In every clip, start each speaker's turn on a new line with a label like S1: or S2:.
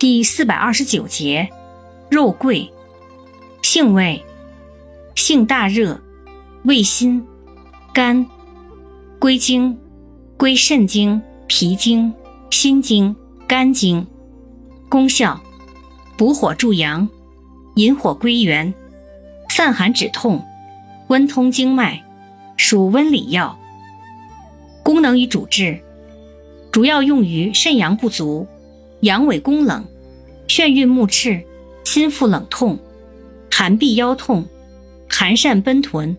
S1: 第四百二十九节，肉桂，性味，性大热，味辛，甘，归经，归肾经、脾经、心经、肝经。功效，补火助阳，引火归元，散寒止痛，温通经脉，属温里药。功能与主治，主要用于肾阳不足。阳痿宫冷、眩晕目赤、心腹冷痛、寒痹腰痛、寒疝奔豚、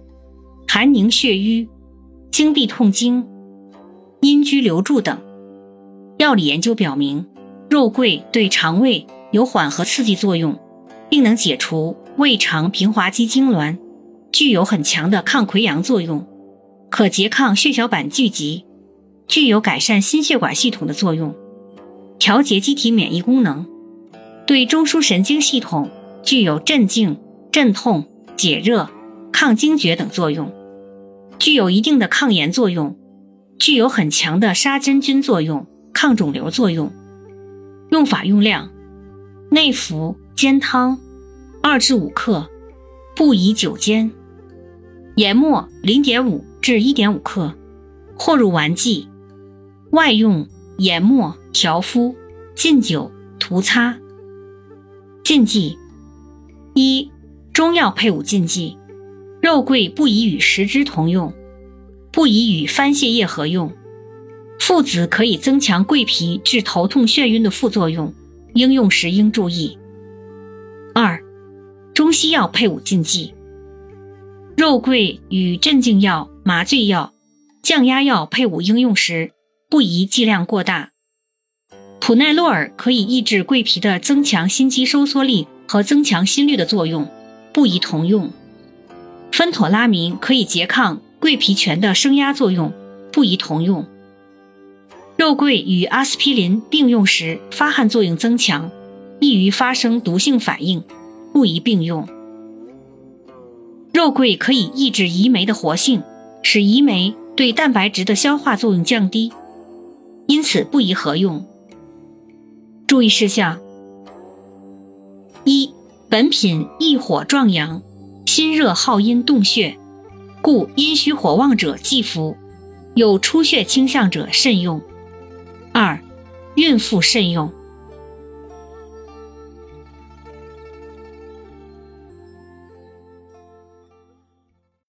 S1: 寒凝血瘀、经闭痛经、阴居留住等。药理研究表明，肉桂对肠胃有缓和刺激作用，并能解除胃肠平滑肌痉挛，具有很强的抗溃疡作用，可拮抗血小板聚集，具有改善心血管系统的作用。调节机体免疫功能，对中枢神经系统具有镇静、镇痛、解热、抗惊厥等作用，具有一定的抗炎作用，具有很强的杀真菌作用、抗肿瘤作用。用法用量：内服煎汤，二至五克，不宜久煎。研末零点五至一点五克，或入丸剂。外用研末。调敷、浸酒、涂擦。禁忌：一、中药配伍禁忌，肉桂不宜与食之同用，不宜与番泻叶合用。附子可以增强桂皮治头痛眩晕的副作用，应用时应注意。二、中西药配伍禁忌，肉桂与镇静药、麻醉药、降压药配伍应用时，不宜剂量过大。普奈洛尔可以抑制桂皮的增强心肌收缩力和增强心率的作用，不宜同用。芬妥拉明可以拮抗桂皮醛的升压作用，不宜同用。肉桂与阿司匹林并用时，发汗作用增强，易于发生毒性反应，不宜并用。肉桂可以抑制胰酶的活性，使胰酶对蛋白质的消化作用降低，因此不宜合用。注意事项：一、本品益火壮阳，心热耗阴动血，故阴虚火旺者忌服，有出血倾向者慎用。二、孕妇慎用。